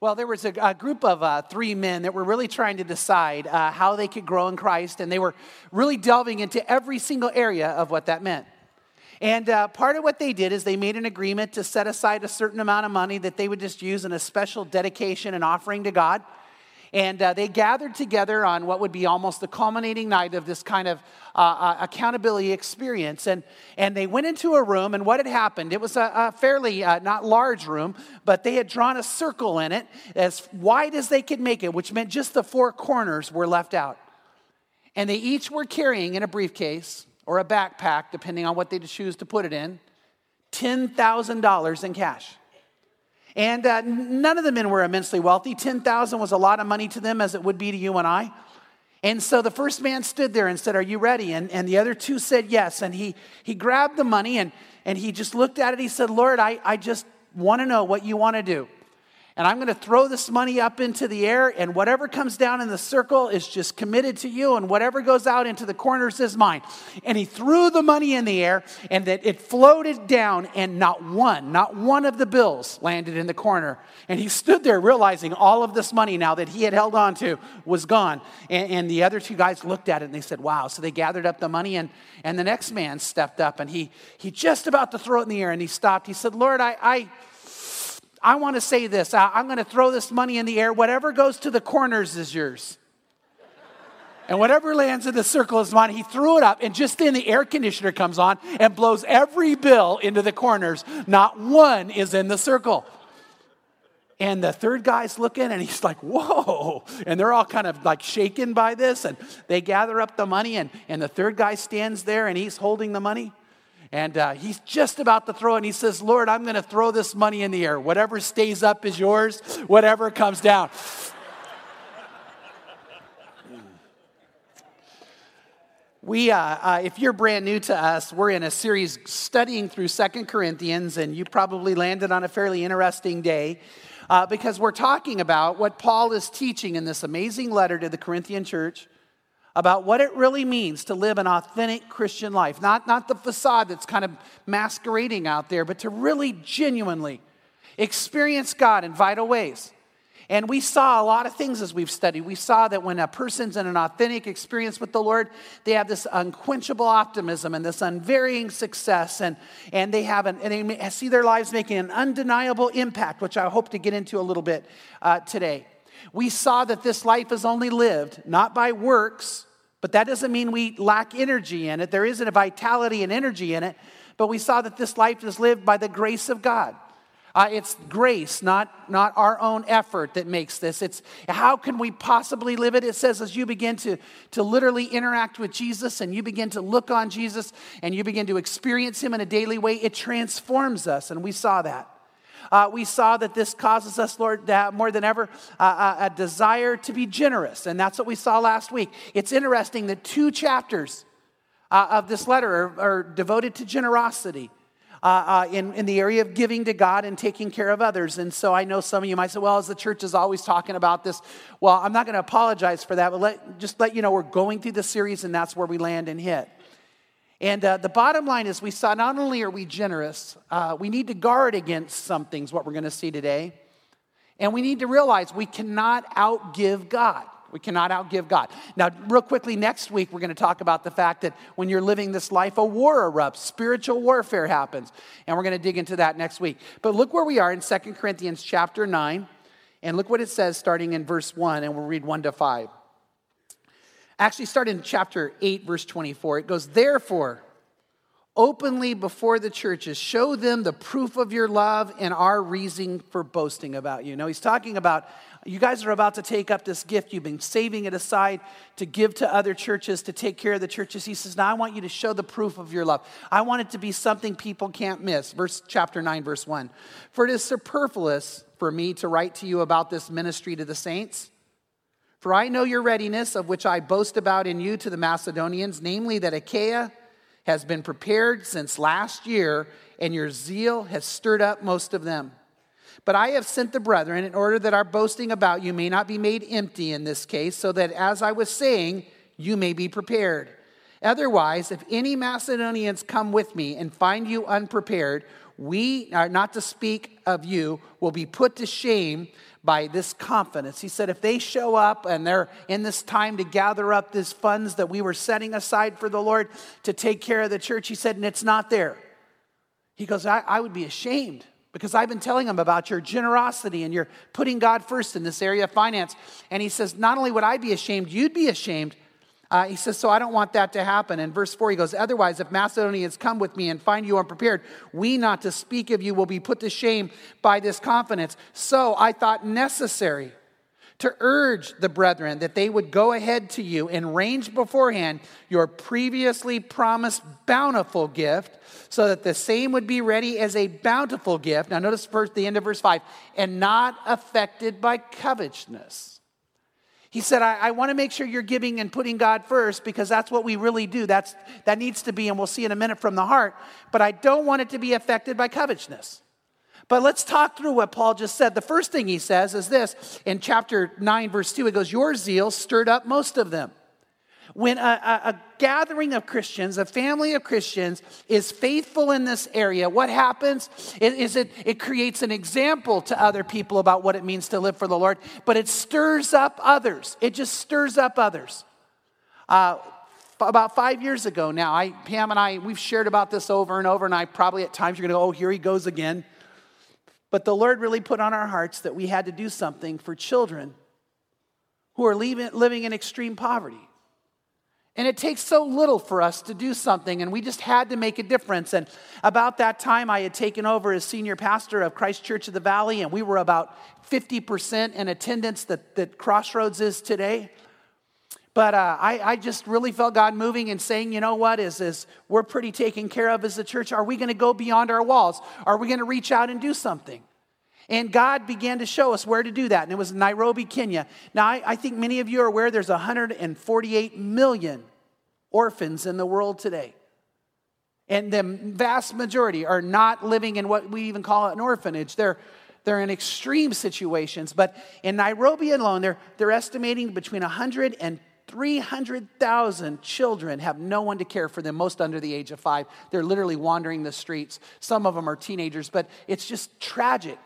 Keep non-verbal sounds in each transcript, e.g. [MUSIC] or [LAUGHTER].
Well, there was a, a group of uh, three men that were really trying to decide uh, how they could grow in Christ, and they were really delving into every single area of what that meant. And uh, part of what they did is they made an agreement to set aside a certain amount of money that they would just use in a special dedication and offering to God. And uh, they gathered together on what would be almost the culminating night of this kind of uh, uh, accountability experience. And, and they went into a room, and what had happened? It was a, a fairly uh, not large room, but they had drawn a circle in it as wide as they could make it, which meant just the four corners were left out. And they each were carrying in a briefcase or a backpack, depending on what they choose to put it in, $10,000 in cash. And uh, none of the men were immensely wealthy. 10,000 was a lot of money to them, as it would be to you and I. And so the first man stood there and said, Are you ready? And, and the other two said yes. And he, he grabbed the money and, and he just looked at it. He said, Lord, I, I just want to know what you want to do and I'm going to throw this money up into the air, and whatever comes down in the circle is just committed to you, and whatever goes out into the corners is mine. And he threw the money in the air, and that it floated down, and not one, not one of the bills landed in the corner. And he stood there realizing all of this money now that he had held on to was gone. And, and the other two guys looked at it and they said, Wow. So they gathered up the money, and, and the next man stepped up, and he, he just about to throw it in the air, and he stopped. He said, Lord, I, I I want to say this. I'm going to throw this money in the air. Whatever goes to the corners is yours. And whatever lands in the circle is mine. He threw it up, and just then the air conditioner comes on and blows every bill into the corners. Not one is in the circle. And the third guy's looking, and he's like, Whoa. And they're all kind of like shaken by this. And they gather up the money, and, and the third guy stands there, and he's holding the money. And uh, he's just about to throw it. And he says, Lord, I'm going to throw this money in the air. Whatever stays up is yours, whatever comes down. [LAUGHS] We, uh, uh, if you're brand new to us, we're in a series studying through Second Corinthians, and you probably landed on a fairly interesting day uh, because we're talking about what Paul is teaching in this amazing letter to the Corinthian church about what it really means to live an authentic Christian life. Not, not the facade that's kind of masquerading out there, but to really genuinely experience God in vital ways. And we saw a lot of things as we've studied. We saw that when a person's in an authentic experience with the Lord, they have this unquenchable optimism and this unvarying success, and, and they have an, and they see their lives making an undeniable impact, which I hope to get into a little bit uh, today. We saw that this life is only lived not by works, but that doesn't mean we lack energy in it. There isn't a vitality and energy in it. But we saw that this life is lived by the grace of God. Uh, it's grace, not, not our own effort that makes this. It's how can we possibly live it? It says as you begin to, to literally interact with Jesus and you begin to look on Jesus and you begin to experience Him in a daily way, it transforms us. And we saw that. Uh, we saw that this causes us, Lord, that more than ever, uh, uh, a desire to be generous. And that's what we saw last week. It's interesting that two chapters uh, of this letter are, are, devoted to generosity. Uh, uh, in, in the area of giving to God and taking care of others. And so I know some of you might say, well, as the church is always talking about this, well, I'm not going to apologize for that, but let, just let you know we're going through the series and that's where we land and hit. And uh, the bottom line is, we saw not only are we generous, uh, we need to guard against some things, what we're going to see today. And we need to realize we cannot outgive God. We cannot outgive God. Now, real quickly, next week, we're going to talk about the fact that when you're living this life, a war erupts, spiritual warfare happens. And we're going to dig into that next week. But look where we are in 2 Corinthians chapter 9. And look what it says starting in verse 1, and we'll read 1 to 5. Actually, start in chapter 8, verse 24. It goes, Therefore, openly before the churches, show them the proof of your love and our reason for boasting about you. Now, he's talking about you guys are about to take up this gift. You've been saving it aside to give to other churches, to take care of the churches. He says, Now I want you to show the proof of your love. I want it to be something people can't miss. Verse chapter 9, verse 1. For it is superfluous for me to write to you about this ministry to the saints for I know your readiness, of which I boast about in you to the Macedonians, namely that Achaia has been prepared since last year, and your zeal has stirred up most of them. But I have sent the brethren in order that our boasting about you may not be made empty in this case, so that as I was saying, you may be prepared. Otherwise, if any Macedonians come with me and find you unprepared, we, are not to speak of you, will be put to shame by this confidence. He said, if they show up and they're in this time to gather up these funds that we were setting aside for the Lord to take care of the church, he said, and it's not there. He goes, I, I would be ashamed because I've been telling them about your generosity and you're putting God first in this area of finance. And he says, Not only would I be ashamed, you'd be ashamed uh, he says, So I don't want that to happen. In verse 4, he goes, Otherwise, if Macedonians come with me and find you unprepared, we not to speak of you will be put to shame by this confidence. So I thought necessary to urge the brethren that they would go ahead to you and range beforehand your previously promised bountiful gift, so that the same would be ready as a bountiful gift. Now, notice first the end of verse 5 and not affected by covetousness. He said, I, I want to make sure you're giving and putting God first because that's what we really do. That's, that needs to be, and we'll see in a minute from the heart. But I don't want it to be affected by covetousness. But let's talk through what Paul just said. The first thing he says is this in chapter 9, verse 2, it goes, Your zeal stirred up most of them. When a, a, a, gathering of Christians, a family of Christians, is faithful in this area, what happens is it, it creates an example to other people about what it means to live for the Lord, but it stirs up others. It just stirs up others. Uh, about five years ago now, I, Pam and I, we've shared about this over and over, and I probably at times you're going to go, oh, here he goes again. But the Lord really put on our hearts that we had to do something for children who are living in extreme poverty. And it takes so little for us to do something, and we just had to make a difference. And about that time, I had taken over as senior pastor of Christ Church of the Valley, and we were about 50% in attendance that, that Crossroads is today. But uh, I, I, just really felt God moving and saying, you know what, is, is we're pretty taken care of as a church. Are we going to go beyond our walls? Are we going to reach out and do something? And God began to show us where to do that. And it was Nairobi, Kenya. Now, I, I think many of you are aware there's 148 million orphans in the world today. And the vast majority are not living in what we even call an orphanage. They're, they're in extreme situations. But in Nairobi alone, they're, they're estimating between 100 and 300,000 children have no one to care for them, most under the age of five. They're literally wandering the streets. Some of them are teenagers, but it's just tragic.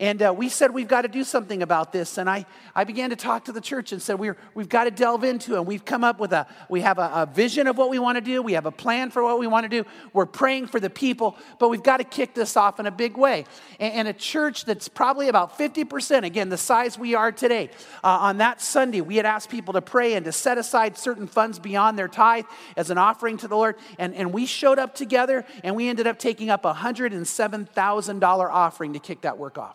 And uh, we said, we've got to do something about this. And I, I began to talk to the church and said, we're, we've got to delve into it. And we've come up with a, we have a, a vision of what we want to do. We have a plan for what we want to do. We're praying for the people, but we've got to kick this off in a big way. And, and a church that's probably about 50%, again, the size we are today, uh, on that Sunday, we had asked people to pray and to set aside certain funds beyond their tithe as an offering to the Lord. And, and we showed up together and we ended up taking up a $107,000 offering to kick that work off.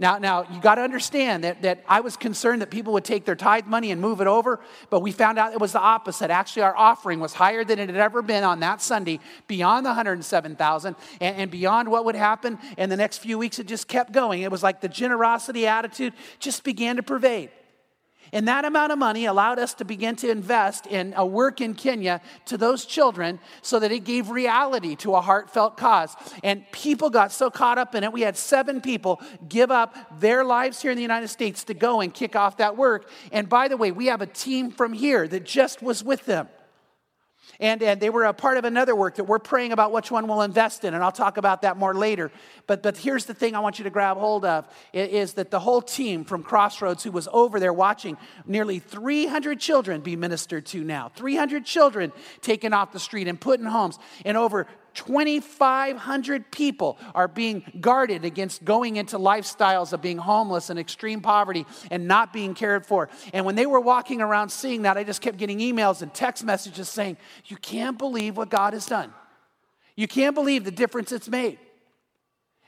Now, now you got to understand that, that I was concerned that people would take their tithe money and move it over, but we found out it was the opposite. Actually, our offering was higher than it had ever been on that Sunday, beyond the 107,000, and, and beyond what would happen in the next few weeks. It just kept going. It was like the generosity attitude just began to pervade. And that amount of money allowed us to begin to invest in a work in Kenya to those children so that it gave reality to a heartfelt cause. And people got so caught up in it. We had seven people give up their lives here in the United States to go and kick off that work. And by the way, we have a team from here that just was with them. And, and they were a part of another work that we're praying about which one we'll invest in, and I'll talk about that more later. But, but here's the thing I want you to grab hold of is that the whole team from Crossroads who was over there watching nearly 300 children be ministered to now. 300 children taken off the street and put in homes, and over 2,500 people are being guarded against going into lifestyles of being homeless and extreme poverty and not being cared for. And when they were walking around seeing that, I just kept getting emails and text messages saying, You can't believe what God has done. You can't believe the difference it's made.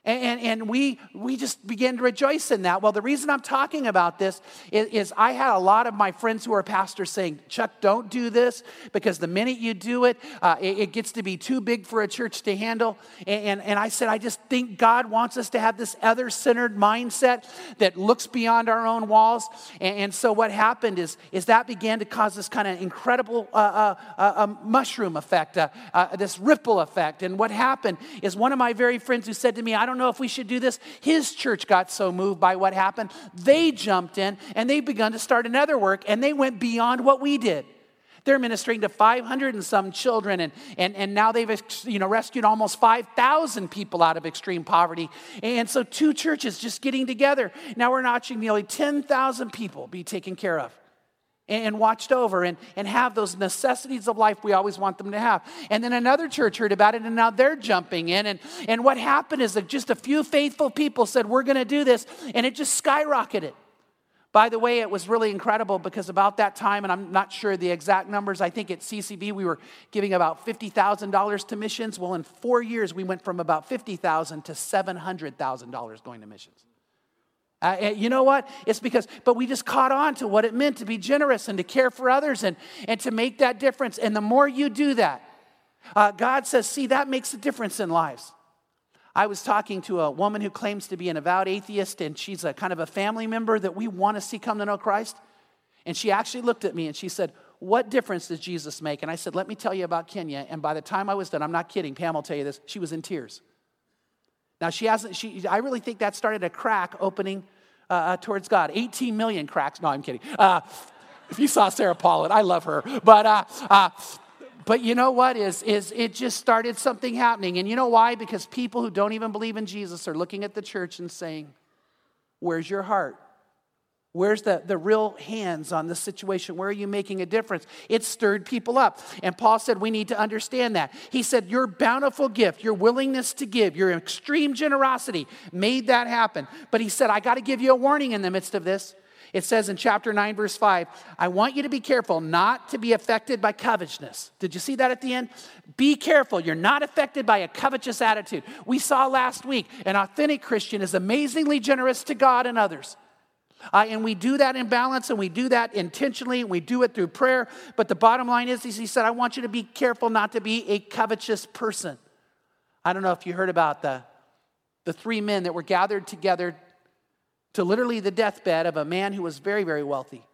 And, and, we, we just began to rejoice in that. Well, the reason I'm talking about this is, is, I had a lot of my friends who are pastors saying, Chuck, don't do this because the minute you do it, uh, it, it, gets to be too big for a church to handle. And, and, and I said, I just think God wants us to have this other centered mindset that looks beyond our own walls. And, and, so what happened is, is that began to cause this kind of incredible uh, uh, uh, mushroom effect, uh, uh, this ripple effect. And what happened is one of my very friends who said to me, I don't don't know if we should do this. His church got so moved by what happened, they jumped in and they begun to start another work and they went beyond what we did. They're ministering to 500 and some children, and, and, and now they've you know, rescued almost 5,000 people out of extreme poverty. And so, two churches just getting together. Now we're watching nearly 10,000 people be taken care of and watched over and, and have those necessities of life we always want them to have. And then another church heard about it and now they're jumping in. And, and what happened is that just a few faithful people said, We're going to do this. And it just skyrocketed. By the way, it was really incredible because about that time, and I'm not sure the exact numbers, I think at CCB we were giving about $50,000 to missions. Well, in four years, we went from about 50,000 to $700,000 going to missions. Uh, you know what? It's because, but we just caught on to what it meant to be generous and to care for others and, and to make that difference. And the more you do that, uh, God says, see, that makes a difference in lives. I was talking to a woman who claims to be an avowed atheist, and she's a kind of a family member that we want to see come to know Christ. And she actually looked at me and she said, What difference does Jesus make? And I said, Let me tell you about Kenya. And by the time I was done, I'm not kidding, Pam will tell you this, she was in tears. Now, she hasn't, she, I really think that started a crack opening uh, uh towards God. 18 million cracks. No, I'm kidding. Uh, if you saw Sarah Palin, I love her. But, uh, uh, but you know what is, is it just started something happening. And you know why? Because people who don't even believe in Jesus are looking at the church and saying, Where's your heart? Where's the, the real hands on the situation? Where are you making a difference? It stirred people up. And Paul said, We need to understand that. He said, Your bountiful gift, your willingness to give, your extreme generosity made that happen. But he said, I got to give you a warning in the midst of this. It says in chapter 9, verse 5, I want you to be careful not to be affected by covetousness. Did you see that at the end? Be careful. You're not affected by a covetous attitude. We saw last week an authentic Christian is amazingly generous to God and others. Uh, and we do that in balance and we do that intentionally and we do it through prayer. But the bottom line is, is he said, I want you to be careful not to be a covetous person. I don't know if you heard about the, the three men that were gathered together to literally the deathbed of a man who was very, very wealthy.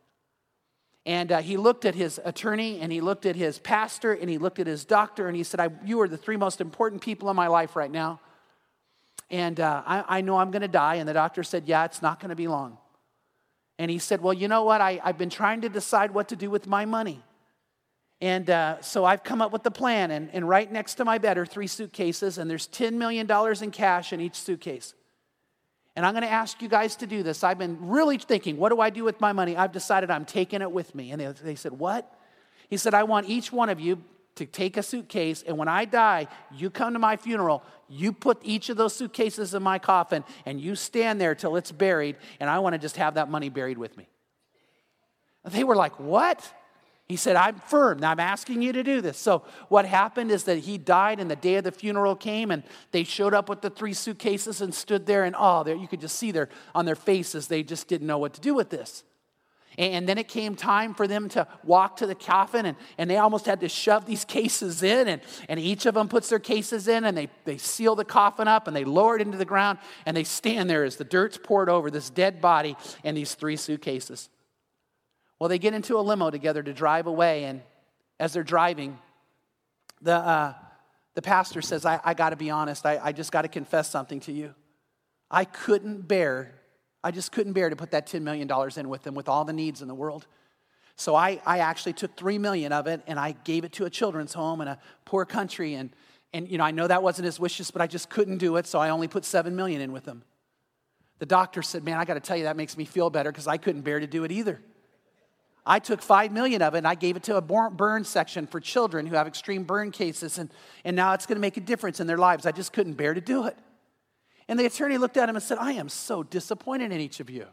And uh, he looked at his attorney and he looked at his pastor and he looked at his doctor and he said, You are the three most important people in my life right now. And uh, I, I know I'm going to die. And the doctor said, Yeah, it's not going to be long. And he said, Well, you know what? I, have been trying to decide what to do with my money. And uh, so I've come up with the plan. And, and right next to my bed are three suitcases, and there's $10 million in cash in each suitcase. And I'm going to ask you guys to do this. I've been really thinking, what do I do with my money? I've decided I'm taking it with me. And they, they said, What? He said, I want each one of you to take a suitcase, and when I die, you come to my funeral, you put each of those suitcases in my coffin, and you stand there till it's buried, and I want to just have that money buried with me. They were like, What? He said, I'm firm. Now I'm asking you to do this. So, what happened is that he died, and the day of the funeral came, and they showed up with the three suitcases and stood there, and oh, there, you could just see their, on their faces, they just didn't know what to do with this. And then it came time for them to walk to the coffin, and, and they almost had to shove these [LAUGHS] cases in. And, and each of them puts their cases in, and they, they seal the coffin up, and they lower it into the ground, and they stand there as the dirt's poured over this dead body and these three suitcases. Well, they get into a limo together to drive away, and as they're driving, the, uh, the pastor says, I, I got to be honest, I, I just got to confess something to you. I couldn't bear I just couldn't bear to put that $10 million in with them with all the needs in the world. So I, I actually took 3 million of it and I gave it to a children's home in a poor country. And, and, you know, I know that wasn't his wishes, but I just couldn't do it, so I only put 7 million in with them. The doctor said, Man, I got to tell you, that makes me feel better because I couldn't bear to do it either. I took 5 million of it and I gave it to a burn section for children who have extreme burn cases, and, and now it's going to make a difference in their lives. I just couldn't bear to do it. And the attorney looked at him and said, I am so disappointed in each of you.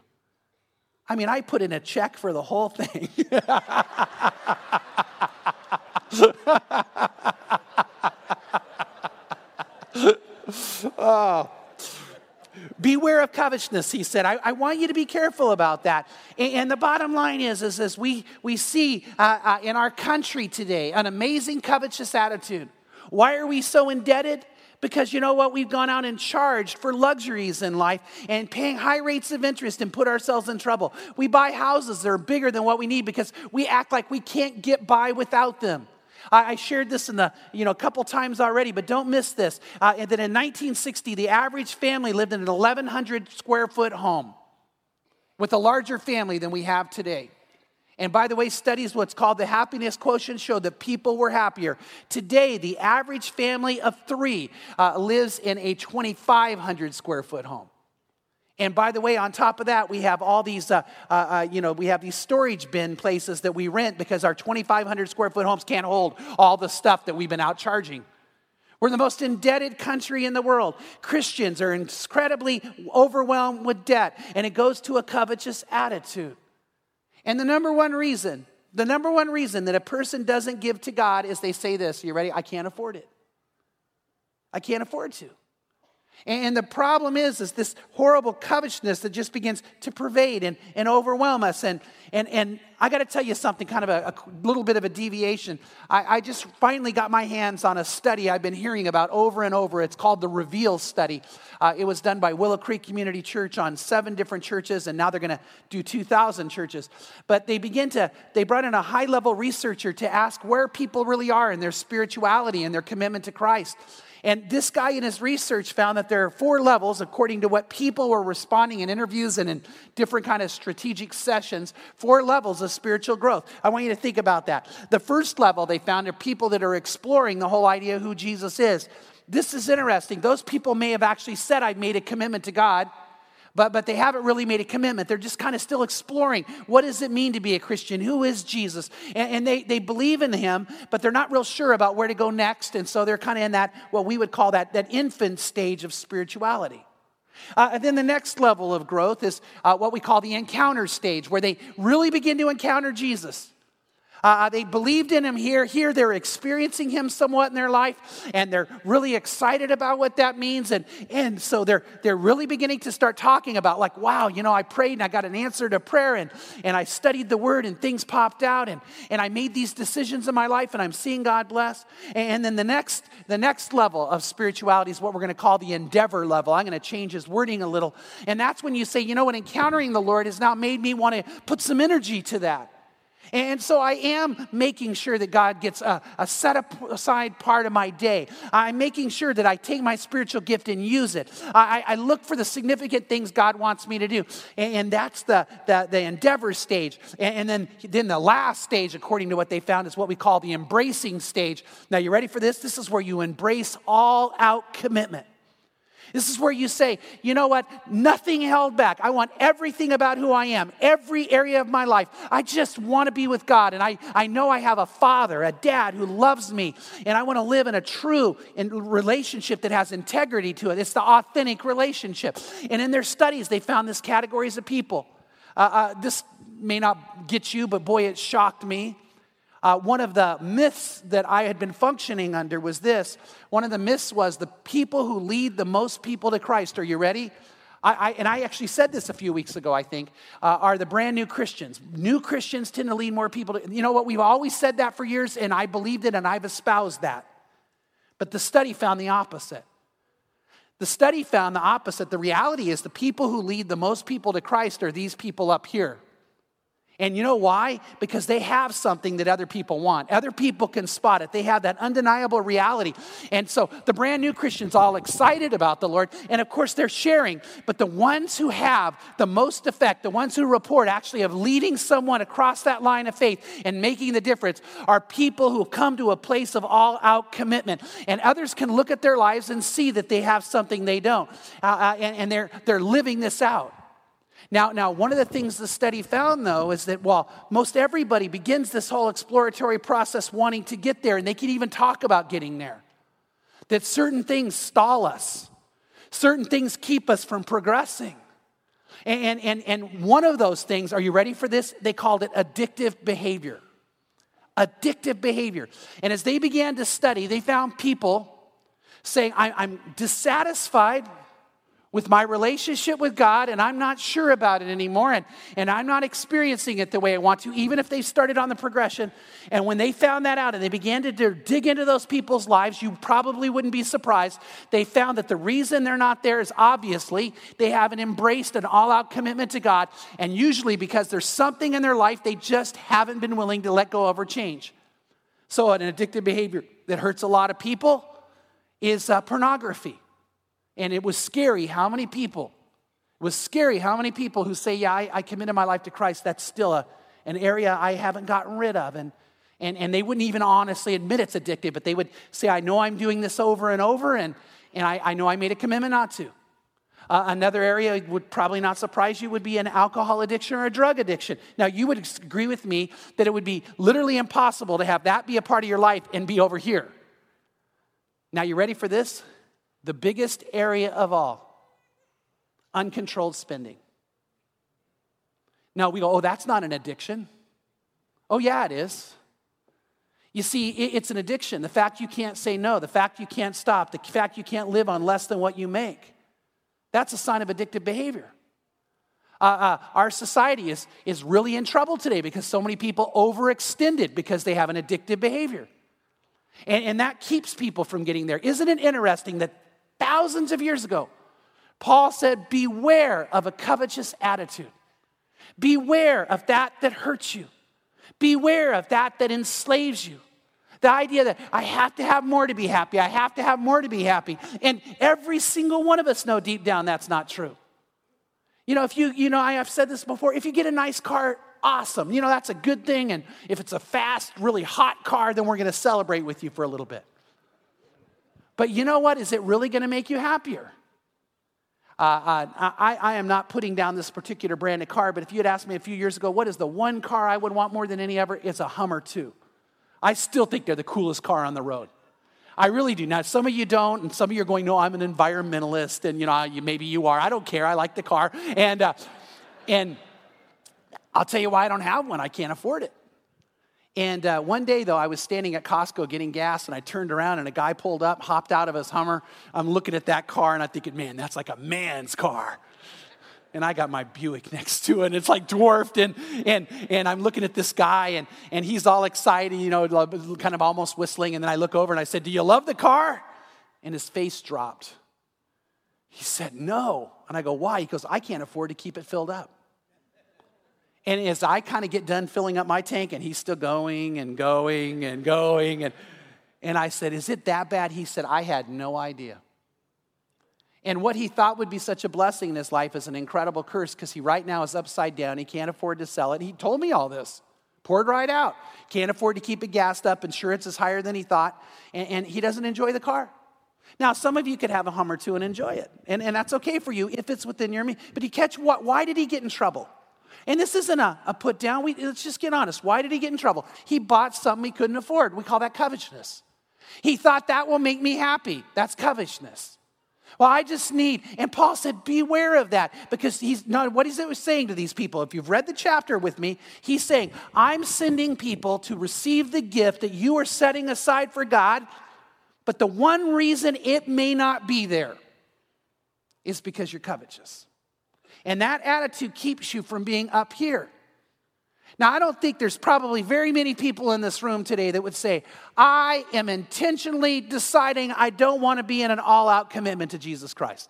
I mean, I put in a check for the whole thing. oh. [LAUGHS] Beware of covetousness, he said. I, I, want you to be careful about that. And, and the bottom line is, is, we, we see uh, uh, in our country today an amazing covetous attitude. Why are we so indebted? Because you know what? We've gone out and charged for luxuries in life and paying high rates of interest and put ourselves in trouble. We buy houses that are bigger than what we need because we act like we can't get by without them. I, shared this in the, you know, a couple times already, but don't miss this. Uh, that in 1960, the average family lived in an 1,100 square foot home with a larger family than we have today. And by the way, studies, what's called the happiness quotient, show that people were happier. Today, the average family of three uh, lives in a 2,500 square foot home. And by the way, on top of that, we have all these, uh, uh, uh, you know, we have these storage bin places that we rent because our 2,500 square foot homes can't hold all the stuff that we've been out charging. We're the most indebted country in the world. Christians are incredibly overwhelmed with debt, and it goes to a covetous attitude. And the number one reason, the number one reason that a person doesn't give to God is they say this. You ready? I can't afford it. I can't afford to. And the problem is, is this horrible covetousness that just begins to pervade and, and overwhelm us. And, and, and I got to tell you something, kind of a, a little bit of a deviation. I, I, just finally got my hands on a study I've been hearing about over and over. It's called the Reveal Study. Uh, it was done by Willow Creek Community Church on seven different churches, and now they're going to do 2,000 churches. But they begin to, they brought in a high level researcher to ask where people really are in their spirituality and their commitment to Christ. And this guy in his research found that there are four levels according to what people were responding in interviews and in different kind of strategic sessions, four levels of spiritual growth. I want you to think about that. The first level they found are people that are exploring the whole idea of who Jesus is. This is interesting. Those people may have actually said, I've made a commitment to God but, but they haven't really made a commitment. They're just kind of still exploring what does it mean to be a Christian? Who is Jesus? And, and they, they believe in him, but they're not real sure about where to go next. And so they're kind of in that, what we would call that, that infant stage of spirituality. Uh, and then the next level of growth is uh, what we call the encounter stage, where they really begin to encounter Jesus. Uh, uh, they believed in him here. Here, they're experiencing him somewhat in their life, and they're really excited about what that means. And, and so they're, they're really beginning to start talking about, like, wow, you know, I prayed and I got an answer to prayer, and, and I studied the word, and things popped out, and, and I made these decisions in my life, and I'm seeing God bless. And then the next, the next level of spirituality is what we're going to call the endeavor level. I'm going to change his wording a little. And that's when you say, you know what, encountering the Lord has now made me want to put some energy to that. And so I am making sure that God gets a, a set aside part of my day. I'm making sure that I take my spiritual gift and use it. I, I look for the significant things God wants me to do. And, and that's the, the, the, endeavor stage. And, and, then, then the last stage, according to what they found, is what we call the embracing stage. Now, you ready for this? This is where you embrace all out commitment. This is where you say, you know what? Nothing held back. I want everything about who I am, every area of my life. I just want to be with God. And I, I know I have a father, a dad who loves me. And I want to live in a true relationship that has integrity to it. It's the authentic relationship. And in their studies, they found this categories of people. Uh, uh, this may not get you, but boy, it shocked me. Uh, one of the myths that I had been functioning under was this. One of the myths was the people who lead the most people to Christ. Are you ready? I, I, and I actually said this a few weeks ago, I think, uh, are the brand new Christians. New Christians tend to lead more people. To, you know what? We've always said that for years, and I believed it and I've espoused that. But the study found the opposite. The study found the opposite. The reality is the people who lead the most people to Christ are these people up here. And you know why? Because they have something that other people want. Other people can spot it. They have that undeniable reality. And so the brand new Christians all excited about the Lord, and of course they're sharing. But the ones who have the most effect, the ones who report actually of leading someone across that line of faith and making the difference, are people who come to a place of all out commitment. And others can look at their lives and see that they have something they don't. Uh, uh, and, and they're, they're living this out. Now, now, one of the things the study found, though, is that while most everybody begins this whole exploratory process wanting to get there, and they can even talk about getting there, that certain things stall us, certain things keep us from progressing. And, and, and one of those things, are you ready for this? They called it addictive behavior. Addictive behavior. And as they began to study, they found people saying, I'm dissatisfied with my relationship with God, and I'm not sure about it anymore, and, and I'm not experiencing it the way I want to, even if they started on the progression. And when they found that out and they began to dig into those people's lives, you probably wouldn't be surprised. They found that the reason they're not there is obviously they haven't embraced an all out commitment to God, and usually because there's something in their life they just haven't been willing to let go of or change. So, an addictive behavior that hurts a lot of people is uh, pornography. And it was scary how many people, it was scary how many people who say, Yeah, I, I committed my life to Christ, that's still a, an area I haven't gotten rid of. And, and, and they wouldn't even honestly admit it's addictive, but they would say, I know I'm doing this over and over, and, and I, I know I made a commitment not to. Uh, another area would probably not surprise you would be an alcohol addiction or a drug addiction. Now, you would agree with me that it would be literally impossible to have that be a part of your life and be over here. Now, you ready for this? The biggest area of all uncontrolled spending. Now, we go, oh, that's not an addiction. Oh, yeah, it is. You see, it's an addiction. The fact you can't say no, the fact you can't stop, the fact you can't live on less than what you make. That's a sign of addictive behavior. Uh, uh, our society is, is really in trouble today because so many people overextended because they have an addictive behavior. And, and that keeps people from getting there. Isn't it interesting that thousands of years ago, Paul said, Beware of a covetous attitude. Beware of that that hurts you. Beware of that that enslaves you. The idea that I have to have more to be happy, I have to have more to be happy. And every single one of us know deep down that's not true. You know, if you, you know, I have said this before, if you get a nice car, awesome. You know, that's a good thing. And if it's a fast, really hot car, then we're going to celebrate with you for a little bit. But you know what? Is it really going to make you happier? Uh, uh, I, I, am not putting down this particular brand of car, but if you had asked me a few years ago, what is the one car I would want more than any ever? It's a Hummer 2. I still think they're the coolest car on the road. I really do. Now, some of you don't, and some of you are going, no, I'm an environmentalist, and you know, you, maybe you are. I don't care. I like the car. And, uh, and I'll tell you why I don't have one. I can't afford it. And uh, one day, though, I was standing at Costco getting gas, and I turned around, and a guy pulled up, hopped out of his Hummer. I'm looking at that car, and I'm thinking, man, that's like a man's car and I got my Buick next to it, and it's like dwarfed, and and and I'm looking at this guy, and and he's all excited, you know, kind of almost whistling, and then I look over and I said, "Do you love the car?" And his face dropped. He said, "No," and I go, "Why?" He goes, "I can't afford to keep it filled up." And as I kind of get done filling up my tank, and he's still going and going and going, and and I said, "Is it that bad?" He said, "I had no idea." And what he thought would be such a blessing in his life is an incredible curse because he right now is upside down. He can't afford to sell it. He told me all this. Poured right out. Can't afford to keep it gassed up. Insurance is higher than he thought. And, and he doesn't enjoy the car. Now, some of you could have a Hummer too and enjoy it. And, and that's okay for you if it's within your means. But you catch what? Why did he get in trouble? And this isn't a, a put down. We, let's just get honest. Why did he get in trouble? He bought something he couldn't afford. We call that covetousness. He thought that will make me happy. That's covetousness. Well, I just need, and Paul said, beware of that because he's not, what it saying to these people? If you've read the chapter with me, he's saying, I'm sending people to receive the gift that you are setting aside for God, but the one reason it may not be there is because you're covetous. And that attitude keeps you from being up here. Now, I don't think there's probably very many people in this room today that would say, I am intentionally deciding I don't want to be in an all out commitment to Jesus Christ.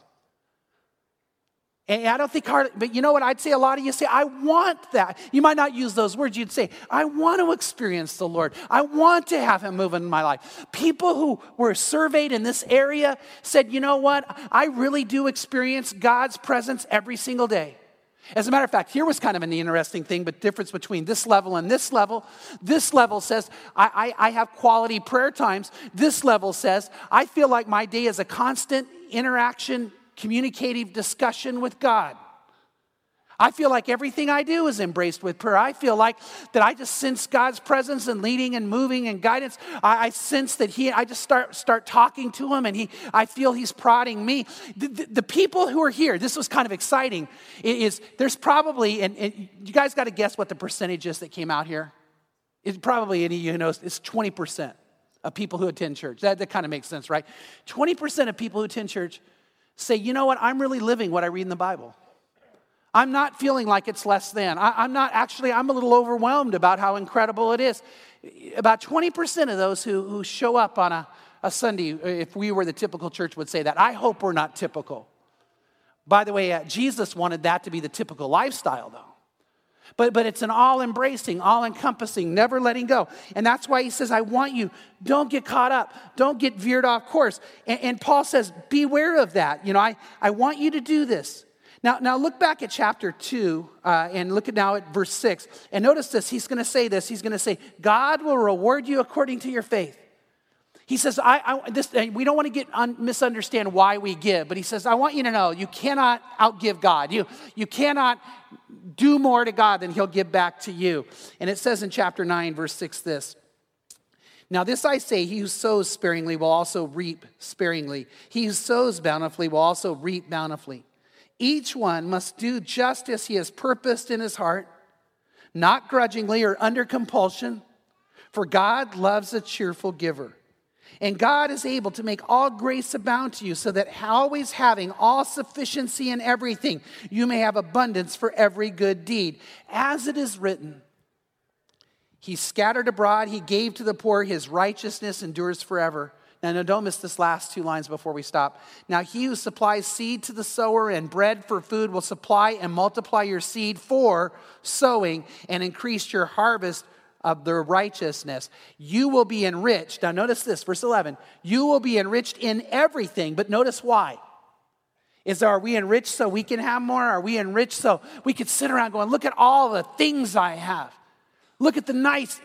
And I don't think hard, but you know what? I'd say a lot of you say, I want that. You might not use those words. You'd say, I want to experience the Lord. I want to have Him move in my life. People who were surveyed in this area said, you know what? I really do experience God's presence every single day. As a matter of fact, here was kind of an interesting thing, but difference between this level and this level. This level says, I, I, I, have quality prayer times. This level says, I feel like my day is a constant interaction, communicative discussion with God. I feel like everything I do is embraced with prayer. I feel like that I just sense God's presence and leading and moving and guidance. I, I sense that He, I just start, start talking to Him and He, I feel He's prodding me. The, the, the people who are here, this was kind of exciting, is there's probably, and, and you guys got to guess what the percentage is that came out here? It's probably any of you who knows, it's 20% of people who attend church. That, that kind of makes sense, right? 20% of people who attend church say, you know what, I'm really living what I read in the Bible. I'm not feeling like it's less than. I, am not actually, I'm a little overwhelmed about how incredible it is. About 20% of those who, who show up on a, a Sunday, if we were the typical church, would say that. I hope we're not typical. By the way, uh, Jesus wanted that to be the typical lifestyle, though. But, but it's an all embracing, all encompassing, never letting go. And that's why he says, I want you, don't get caught up, don't get veered off course. And, and Paul says, beware of that. You know, I, I want you to do this. Now, now look back at chapter 2 uh, and look at now at verse 6. And notice this. He's going to say this. He's going to say, God will reward you according to your faith. He says, I, I this, we don't want to get un, misunderstand why we give, but he says, I want you to know you cannot outgive God. You, you cannot do more to God than he'll give back to you. And it says in chapter 9, verse 6 this. Now, this I say, he who sows sparingly will also reap sparingly. He who sows bountifully will also reap bountifully. Each one must do just as he has purposed in his heart, not grudgingly or under compulsion, for God loves a cheerful giver. And God is able to make all grace abound to you, so that always having all sufficiency in everything, you may have abundance for every good deed. As it is written, He scattered abroad, He gave to the poor, His righteousness endures forever. Now, no, don't miss this last two lines before we stop. Now, he who supplies seed to the sower and bread for food will supply and multiply your seed for sowing and increase your harvest of their righteousness. You will be enriched. Now, notice this, verse 11. You will be enriched in everything, but notice why. Is are we enriched so we can have more? Are we enriched so we could sit around going, look at all the things I have? Look at the nice.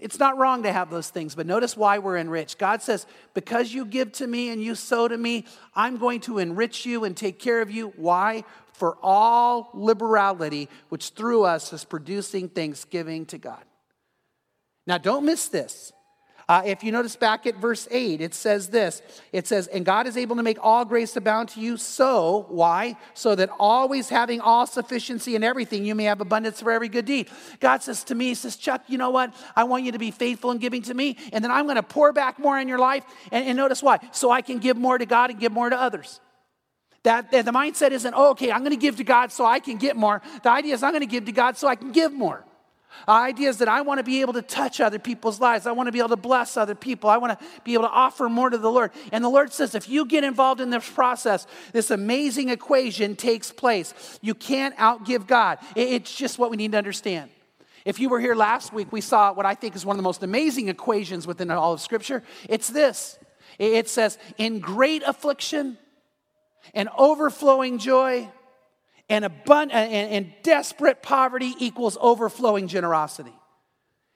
It's not wrong to have those things, but notice why we're enriched. God says, because you give to me and you sow to me, I'm going to enrich you and take care of you. Why? For all liberality, which through us is producing thanksgiving to God. Now, don't miss this. Uh, if you notice back at verse 8, it says this it says, And God is able to make all grace abound to you, so, why? So that always having all sufficiency in everything, you may have abundance for every good deed. God says to me, He says, Chuck, you know what? I want you to be faithful in giving to me, and then I'm going to pour back more in your life. And, and notice why? So I can give more to God and give more to others. That, that the mindset isn't, oh, okay, I'm going to give to God so I can get more. The idea is, I'm going to give to God so I can give more. Uh, ideas that I want to be able to touch other people's lives. I want to be able to bless other people. I want to be able to offer more to the Lord. And the Lord says, if you get involved in this process, this amazing equation takes place. You can't outgive God. It's just what we need to understand. If you were here last week, we saw what I think is one of the most amazing equations within all of Scripture. It's this it says, in great affliction and overflowing joy, and, abund- and, and desperate poverty equals overflowing generosity.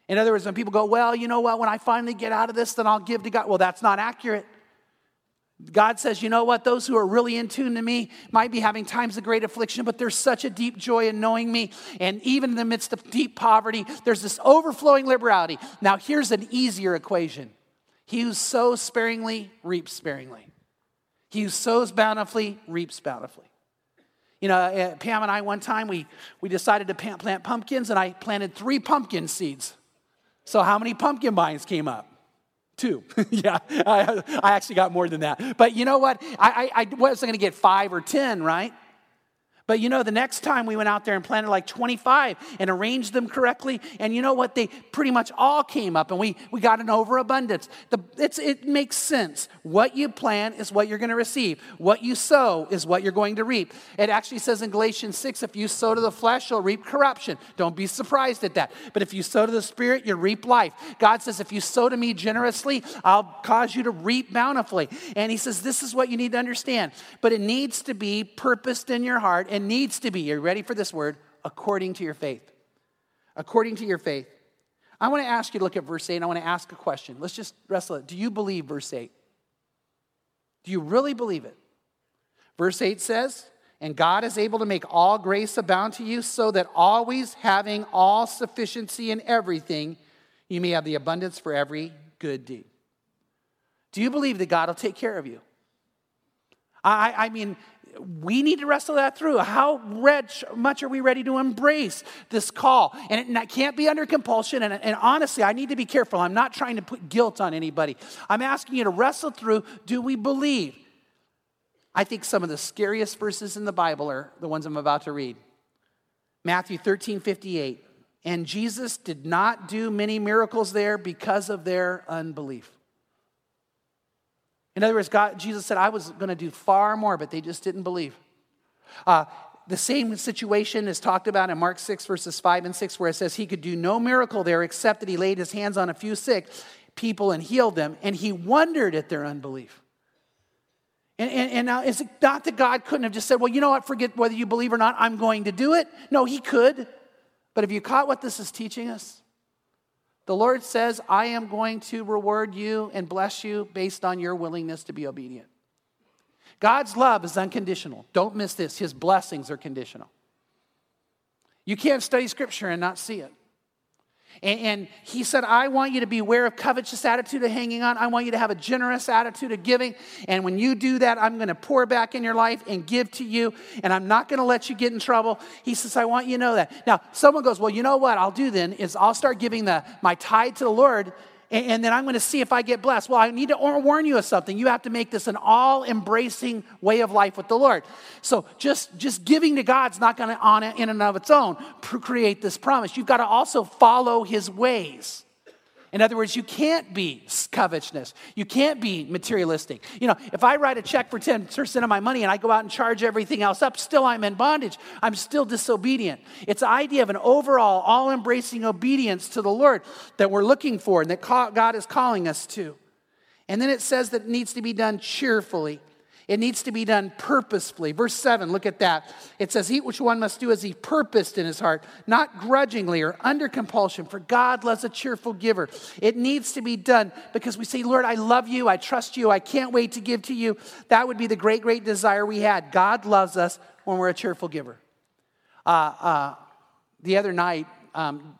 In other words, when people go, well, you know what, when I finally get out of this, then I'll give to God. Well, that's not accurate. God says, you know what, those who are really in tune to me might be having times of great affliction, but there's such a deep joy in knowing me. And even in the midst of deep poverty, there's this overflowing liberality. Now, here's an easier equation He who sows sparingly reaps sparingly, he who sows bountifully reaps bountifully. You know, uh, Pam and I, one time, we, we decided to plant pumpkins, and I planted three pumpkin seeds. So, how many pumpkin vines came up? Two. [LAUGHS] yeah, I, I, actually got more than that. But you know what? I, I, I wasn't going to get five or 10, right? But you know, the next time we went out there and planted like 25 and arranged them correctly, and you know what? They pretty much all came up and we, we got an overabundance. The, it makes sense. What you plant is what you're going to receive, what you sow is what you're going to reap. It actually says in Galatians 6 if you sow to the flesh, you'll reap corruption. Don't be surprised at that. But if you sow to the Spirit, you reap life. God says, if you sow to me generously, I'll cause you to reap bountifully. And He says, this is what you need to understand. But it needs to be purposed in your heart and needs to be, are you ready for this word? According to your faith. According to your faith. I want to ask you to look at verse 8 and I want to ask a question. Let's just wrestle it. Do you believe verse 8? Do you really believe it? Verse 8 says, And God is able to make all grace abound to you, so that always having all sufficiency in everything, you may have the abundance for every good deed. Do you believe that God will take care of you? I, I mean, we need to wrestle that through. How rich, much are we ready to embrace this call? And it, and can't be under compulsion. And, and honestly, I need to be careful. I'm not trying to put guilt on anybody. I'm asking you to wrestle through do we believe? I think some of the scariest verses in the Bible are the ones I'm about to read. Matthew 13, 58. And Jesus did not do many miracles there because of their unbelief. In other words, God, Jesus said, I was going to do far more, but they just didn't believe. Uh, the same situation is talked about in Mark 6, verses 5 and 6, where it says he could do no miracle there except that he laid his hands on a few sick people and healed them, and he wondered at their unbelief. And, and, and, now, is it not that God couldn't have just said, well, you know what, forget whether you believe or not, I'm going to do it? No, He could. But have you caught what this is teaching us? The Lord says, I am going to reward you and bless you based on your willingness to be obedient. God's love is unconditional. Don't miss this. His blessings are conditional. You can't study Scripture and not see it. And, and, he said, I want you to be aware of covetous attitude of hanging on. I want you to have a generous attitude of giving. And when you do that, I'm going to pour back in your life and give to you. And I'm not going to let you get in trouble. He says, I want you to know that. Now, someone goes, Well, you know what I'll do then is I'll start giving the, my tithe to the Lord and, and then I'm going to see if I get blessed. Well, I need to warn you of something. You have to make this an all embracing way of life with the Lord. So just, just giving to God's not going to, on in and of its own, create this promise. You've got to also follow his ways. In other words, you can't be covetousness. You can't be materialistic. You know, if I write a check for 10% of my money and I go out and charge everything else up, still I'm in bondage. I'm still disobedient. It's the idea of an overall, all embracing obedience to the Lord that we're looking for and that God is calling us to. And then it says that it needs to be done cheerfully. It needs to be done purposefully. Verse 7, look at that. It says, Eat which one must do as he purposed in his heart, not grudgingly or under compulsion, for God loves a cheerful giver. It needs to be done because we say, Lord, I love you, I trust you, I can't wait to give to you. That would be the great, great desire we had. God loves us when we're a cheerful giver. Uh, uh, the other night, um,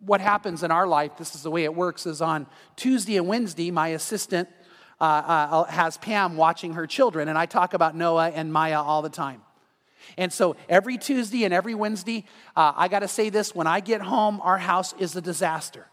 what happens in our life, this is the way it works, is on Tuesday and Wednesday, my assistant uh, uh, has Pam watching her children, and I talk about Noah and Maya all the time. And so every Tuesday and every Wednesday, uh, I got to say this when I get home, our house is a disaster.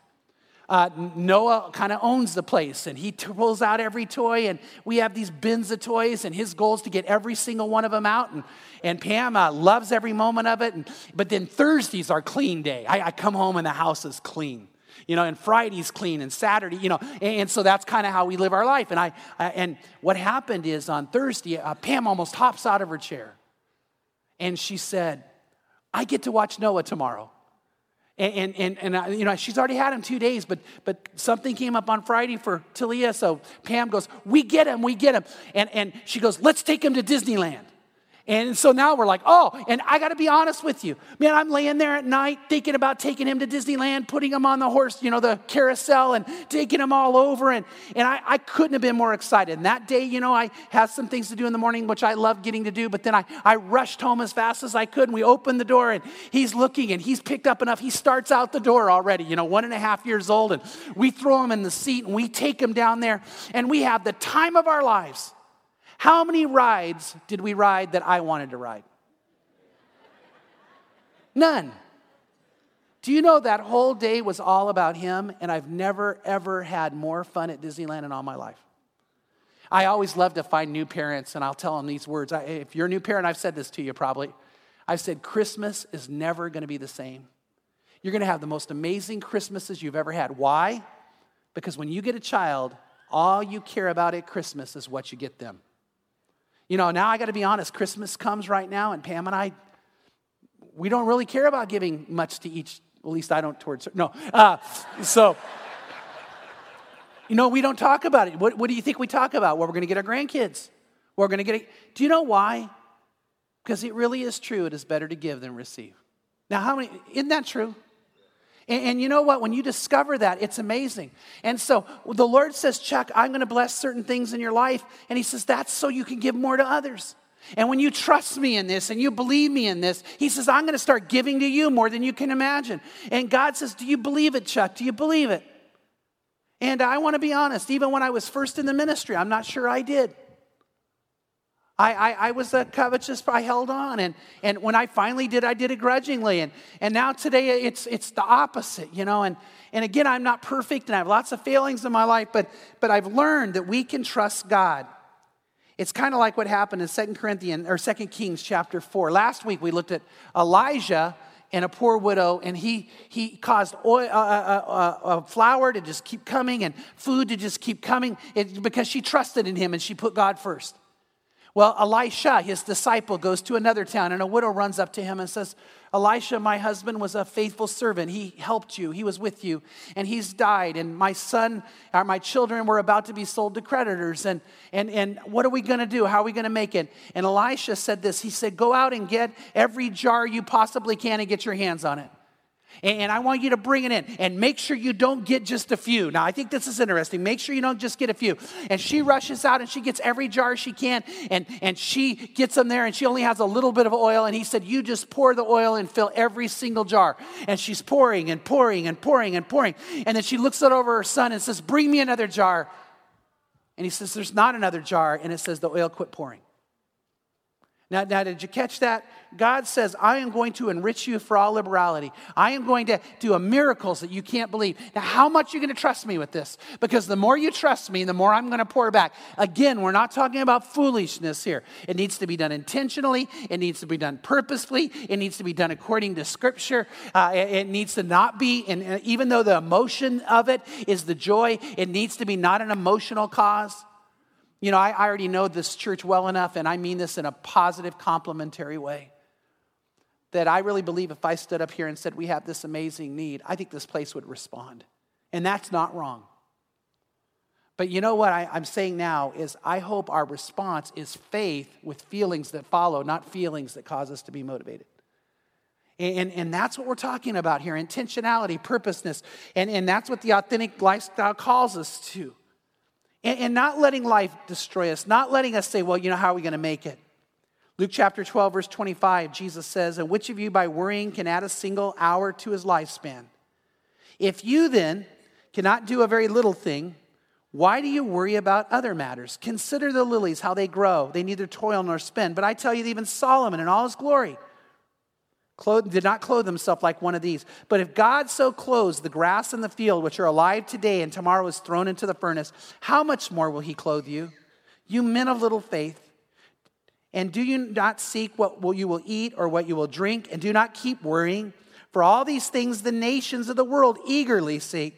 Uh, Noah kind of owns the place and he pulls out every toy, and we have these bins of toys, and his goal is to get every single one of them out. And, and Pam uh, loves every moment of it. And, but then Thursday's our clean day. I, I come home and the house is clean you know, and Friday's clean and Saturday, you know, and, and so that's kind of how we live our life. And I, I, and what happened is on Thursday, uh, Pam almost hops out of her chair, and she said, "I get to watch Noah tomorrow." And, and, and, and you know, she's already had him two days, but, but something came up on Friday for Talia. So Pam goes, We get him, we get him. And, and she goes, Let's take him to Disneyland. And so now we're like, oh, and I got to be honest with you. Man, I'm laying there at night thinking about taking him to Disneyland, putting him on the horse, you know, the carousel, and taking him all over. And, and I, I couldn't have been more excited. And that day, you know, I had some things to do in the morning, which I love getting to do. But then I, I rushed home as fast as I could. And we opened the door, and he's looking, and he's picked up enough. He starts out the door already, you know, one and a half years old. And we throw him in the seat, and we take him down there, and we have the time of our lives. How many rides did we ride that I wanted to ride? None. Do you know that whole day was all about him, and I've never, ever had more fun at Disneyland in all my life? I always love to find new parents, and I'll tell them these words. I, if you're a new parent, I've said this to you probably. I've said, Christmas is never going to be the same. You're going to have the most amazing Christmases you've ever had. Why? Because when you get a child, all you care about at Christmas is what you get them. You know, now I got to be honest, Christmas comes right now, and Pam and I, we don't really care about giving much to each, at least I don't towards her. No. Uh, so, you know, we don't talk about it. What, what do you think we talk about? Well, we're going to get our grandkids. We're going to get it. Do you know why? Because it really is true. It is better to give than receive. Now, how many, isn't that true? And, and, you know what? When you discover that, it's amazing. And so the Lord says, Chuck, I'm going to bless certain things in your life. And He says, that's so you can give more to others. And when you trust me in this and you believe me in this, He says, I'm going to start giving to you more than you can imagine. And God says, Do you believe it, Chuck? Do you believe it? And I want to be honest, even when I was first in the ministry, I'm not sure I did. I, I, I, was a covetous, I held on. And, and when I finally did, I did it grudgingly. And, and now today it's, it's the opposite, you know. And, and again, I'm not perfect and I have lots of failings in my life, but, but I've learned that we can trust God. It's kind of like what happened in Second Corinthians or Second Kings chapter 4. Last week we looked at Elijah and a poor widow, and he, he caused oil, uh, uh, uh, flour to just keep coming and food to just keep coming it, because she trusted in him and she put God first. Well, Elisha, his disciple, goes to another town, and a widow runs up to him and says, Elisha, my husband, was a faithful servant. He helped you, he was with you, and he's died. And my son, or my children were about to be sold to creditors. And, and, and what are we going to do? How are we going to make it? And Elisha said this He said, Go out and get every jar you possibly can and get your hands on it. And I want you to bring it in and make sure you don't get just a few. Now, I think this is interesting. Make sure you don't just get a few. And she rushes out and she gets every jar she can and, and she gets them there and she only has a little bit of oil. And he said, You just pour the oil and fill every single jar. And she's pouring and pouring and pouring and pouring. And then she looks over her son and says, Bring me another jar. And he says, There's not another jar. And it says, The oil quit pouring. Now, now, did you catch that? God says, I am going to enrich you for all liberality. I am going to do miracles that you can't believe. Now, how much are you going to trust me with this? Because the more you trust me, the more I'm going to pour back. Again, we're not talking about foolishness here. It needs to be done intentionally, it needs to be done purposefully, it needs to be done according to Scripture. Uh, it, it, needs to not be, and even though the emotion of it is the joy, it needs to be not an emotional cause. You know, I, I already know this church well enough, and I mean this in a positive, complimentary way that I really believe if I stood up here and said, We have this amazing need, I think this place would respond. And that's not wrong. But you know what I, am saying now is I hope our response is faith with feelings that follow, not feelings that cause us to be motivated. And, and that's what we're talking about here intentionality, purposeness. And, and that's what the authentic lifestyle calls us to. And, and not letting life destroy us, not letting us say, well, you know, how are we going to make it? Luke chapter 12, verse 25, Jesus says, And which of you by worrying can add a single hour to his lifespan? If you then cannot do a very little thing, why do you worry about other matters? Consider the lilies, how they grow. They neither toil nor spin. But I tell you, even Solomon in all his glory clothed, did not clothe himself like one of these. But if God so clothes the grass in the field, which are alive today and tomorrow is thrown into the furnace, how much more will he clothe you? You men of little faith. And do you not seek what you will eat or what you will drink? And do not keep worrying. For all these things the nations of the world eagerly seek.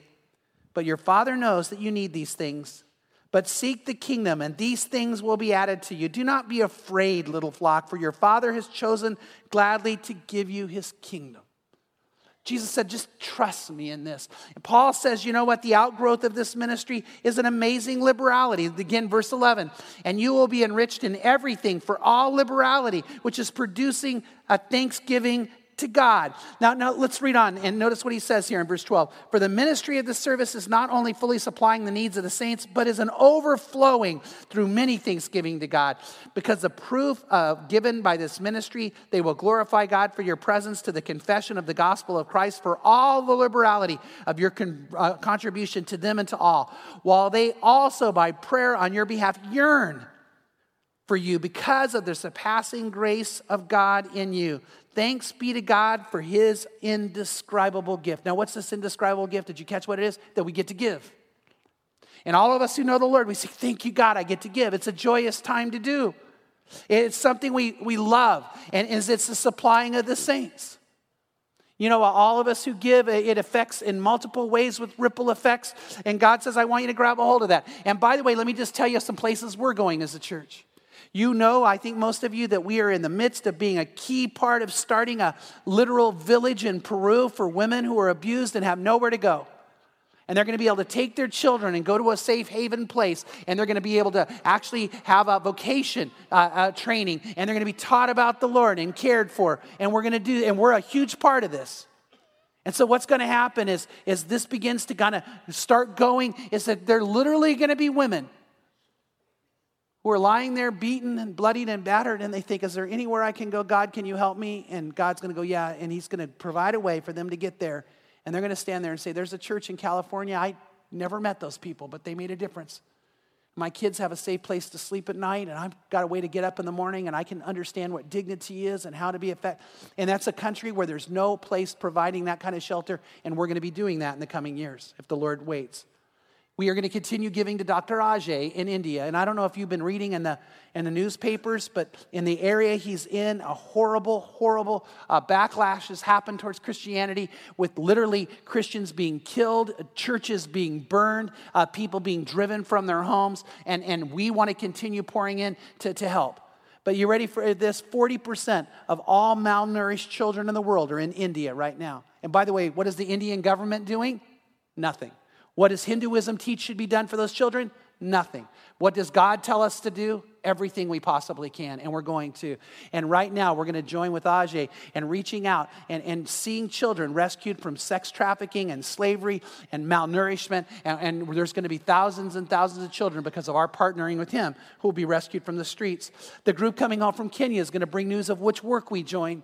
But your Father knows that you need these things. But seek the kingdom, and these things will be added to you. Do not be afraid, little flock, for your Father has chosen gladly to give you his kingdom. Jesus said, just trust me in this. And Paul says, you know what? The outgrowth of this ministry is an amazing liberality. Again, verse 11. And you will be enriched in everything for all liberality, which is producing a thanksgiving to God. Now, now let's read on and notice what he says here in verse 12. For the ministry of the service is not only fully supplying the needs of the saints, but is an overflowing through many thanksgiving to God. Because the proof of given by this ministry, they will glorify God for your presence to the confession of the gospel of Christ for all the liberality of your con- uh, contribution to them and to all, while they also by prayer on your behalf yearn for you because of the surpassing grace of God in you. Thanks be to God for his indescribable gift. Now, what's this indescribable gift? Did you catch what it is? That we get to give. And all of us who know the Lord, we say, Thank you, God, I get to give. It's a joyous time to do. It's something we, we love, and it's the supplying of the saints. You know, all of us who give, it affects in multiple ways with ripple effects. And God says, I want you to grab a hold of that. And by the way, let me just tell you some places we're going as a church. You know, I think most of you, that we are in the midst of being a key part of starting a literal village in Peru for women who are abused and have nowhere to go. And they're going to be able to take their children and go to a safe haven place, and they're going to be able to actually have a vocation uh, uh, training, and they're going to be taught about the Lord and cared for. And we're going to do, and we're a huge part of this. And so what's going to happen is, is this begins to kind of start going, is that they're literally going to be women who are lying there beaten and bloodied and battered, and they think, Is there anywhere I can go? God, can you help me? And God's going to go, Yeah. And He's going to provide a way for them to get there. And they're going to stand there and say, There's a church in California. I never met those people, but they made a difference. My kids have a safe place to sleep at night, and I've got a way to get up in the morning, and I can understand what dignity is and how to be effective. And that's a country where there's no place providing that kind of shelter, and we're going to be doing that in the coming years if the Lord waits. We are going to continue giving to Dr. Ajay in India. And I don't know if you've been reading in the, in the newspapers, but in the area he's in, a horrible, horrible uh, backlash has happened towards Christianity with literally Christians being killed, churches being burned, uh, people being driven from their homes. And, and we want to continue pouring in to, to help. But you ready for this? 40% of all malnourished children in the world are in India right now. And by the way, what is the Indian government doing? Nothing. What does Hinduism teach should be done for those children? Nothing. What does God tell us to do? Everything we possibly can, and we're going to. And right now, we're going to join with Ajay and reaching out and, and seeing children rescued from sex trafficking and slavery and malnourishment. And, and there's going to be thousands and thousands of children because of our partnering with him who will be rescued from the streets. The group coming home from Kenya is going to bring news of which work we join.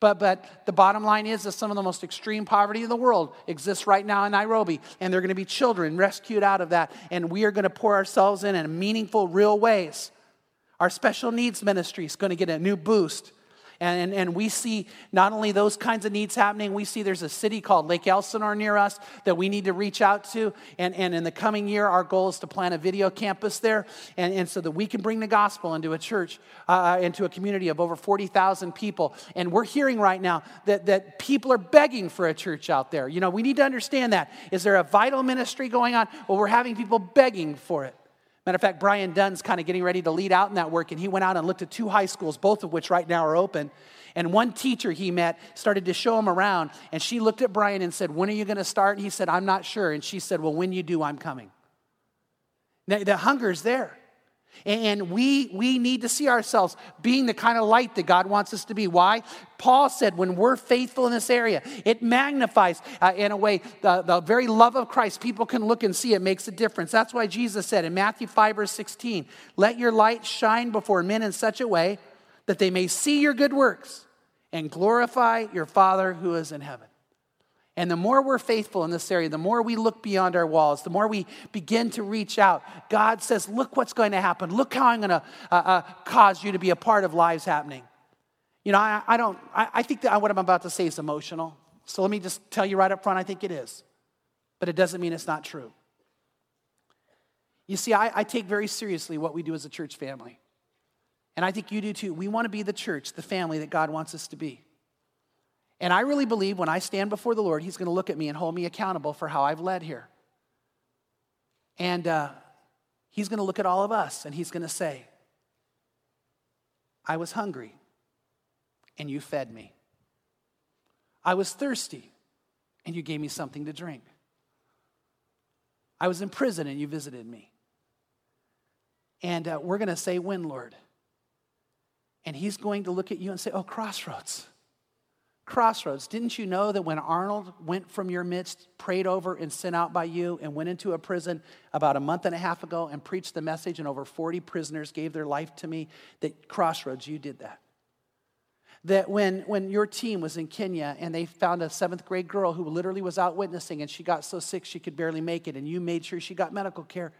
But, but the bottom line is that some of the most extreme poverty in the world exists right now in Nairobi, and there are going to be children rescued out of that, and we are going to pour ourselves in in meaningful, real ways. Our special needs ministry is going to get a new boost. And, and, we see not only those kinds of needs happening, we see there's a city called Lake Elsinore near us that we need to reach out to. And, and in the coming year, our goal is to plant a video campus there. And, and so that we can bring the gospel into a church, uh, uh into a community of over 40,000 people. And we're hearing right now that, that people are begging for a church out there. You know, we need to understand that. Is there a vital ministry going on? Well, we're having people begging for it. Matter of fact, Brian Dunn's kind of getting ready to lead out in that work, and he went out and looked at two high schools, both of which right now are open. And one teacher he met started to show him around, and she looked at Brian and said, When are you going to start? And he said, I'm not sure. And she said, Well, when you do, I'm coming. Now, the hunger's there. And we, we need to see ourselves being the kind of light that God wants us to be. Why? Paul said, when we're faithful in this area, it magnifies, uh, in a way, the, the very love of Christ. People can look and see it makes a difference. That's why Jesus said in Matthew 5, verse 16, let your light shine before men in such a way that they may see your good works and glorify your Father who is in heaven. And the more we're faithful in this area, the more we look beyond our walls, the more we begin to reach out. God says, Look what's going to happen. Look how I'm going to uh, uh, cause you to be a part of lives happening. You know, I, I don't, I, I think that what I'm about to say is emotional. So let me just tell you right up front, I think it is. But it doesn't mean it's not true. You see, I, I take very seriously what we do as a church family. And I think you do too. We want to be the church, the family that God wants us to be. And I really believe when I stand before the Lord, He's going to look at me and hold me accountable for how I've led here. And uh, He's going to look at all of us and He's going to say, I was hungry and you fed me. I was thirsty and you gave me something to drink. I was in prison and you visited me. And uh, we're going to say, When, Lord? And He's going to look at you and say, Oh, crossroads. Crossroads, didn't you know that when Arnold went from your midst, prayed over and sent out by you, and went into a prison about a month and a half ago and preached the message, and over 40 prisoners gave their life to me? That Crossroads, you did that. That when, when your team was in Kenya and they found a seventh grade girl who literally was out witnessing and she got so sick she could barely make it, and you made sure she got medical care,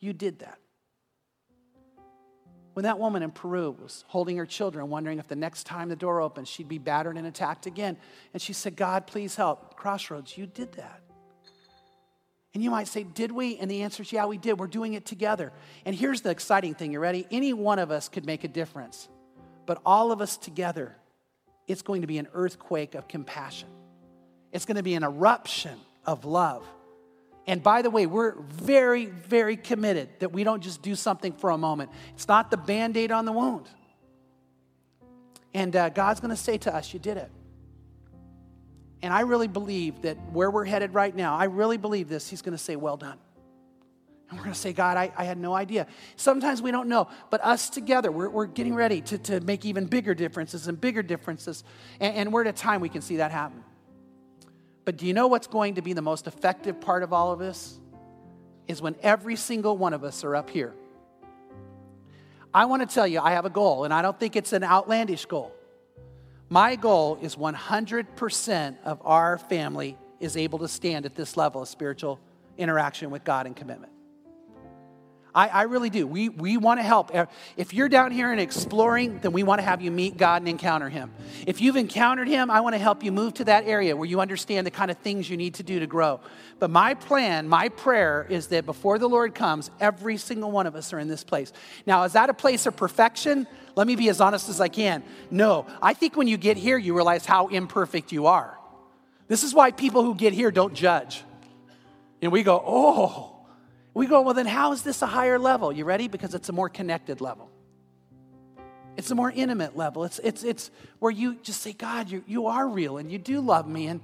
you did that. When that woman in Peru was holding her children, wondering if the next time the door opened, she'd be battered and attacked again. And she said, God, please help. Crossroads, you did that. And you might say, Did we? And the answer is, Yeah, we did. We're doing it together. And here's the exciting thing you ready? Any one of us could make a difference, but all of us together, it's going to be an earthquake of compassion. It's going to be an eruption of love. And by the way, we're very, very committed that we don't just do something for a moment. It's not the band aid on the wound. And uh, God's going to say to us, You did it. And I really believe that where we're headed right now, I really believe this. He's going to say, Well done. And we're going to say, God, I, I, had no idea. Sometimes we don't know, but us together, we're, we're getting ready to, to make even bigger differences and bigger differences. And, and we're at a time we can see that happen. But do you know what's going to be the most effective part of all of this? Is when every single one of us are up here. I want to tell you, I have a goal, and I don't think it's an outlandish goal. My goal is 100% of our family is able to stand at this level of spiritual interaction with God and commitment. I, I really do. We, we want to help. If you're down here and exploring, then we want to have you meet God and encounter Him. If you've encountered Him, I want to help you move to that area where you understand the kind of things you need to do to grow. But my plan, my prayer is that before the Lord comes, every single one of us are in this place. Now, is that a place of perfection? Let me be as honest as I can. No. I think when you get here, you realize how imperfect you are. This is why people who get here don't judge. And we go, oh, we go, well, then how is this a higher level? You ready? Because it's a more connected level. It's a more intimate level. It's, it's, it's where you just say, God, you, you are real and you do love me. And,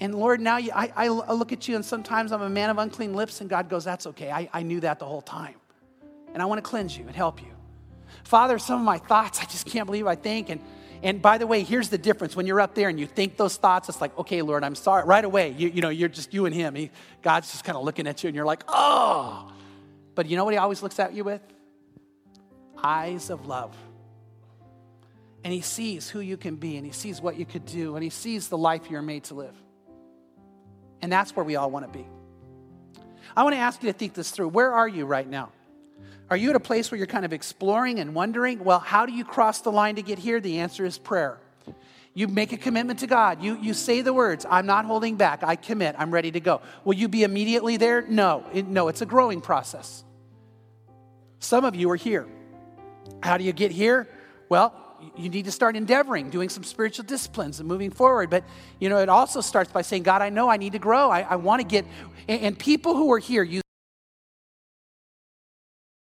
and Lord, now you, I, I look at you and sometimes I'm a man of unclean lips, and God goes, That's okay. I, I knew that the whole time. And I want to cleanse you and help you. Father, some of my thoughts, I just can't believe I think. And, and by the way, here's the difference. When you're up there and you think those thoughts, it's like, okay, Lord, I'm sorry. Right away, you, you know, you're just you and him. He, God's just kind of looking at you and you're like, oh. But you know what he always looks at you with? Eyes of love. And he sees who you can be and he sees what you could do and he sees the life you're made to live. And that's where we all want to be. I want to ask you to think this through. Where are you right now? Are you at a place where you're kind of exploring and wondering, well, how do you cross the line to get here? The answer is prayer. You make a commitment to God. You, you say the words, I'm not holding back. I commit. I'm ready to go. Will you be immediately there? No. It, no, it's a growing process. Some of you are here. How do you get here? Well, you need to start endeavoring, doing some spiritual disciplines and moving forward. But, you know, it also starts by saying, God, I know I need to grow. I, I want to get, and, and people who are here, you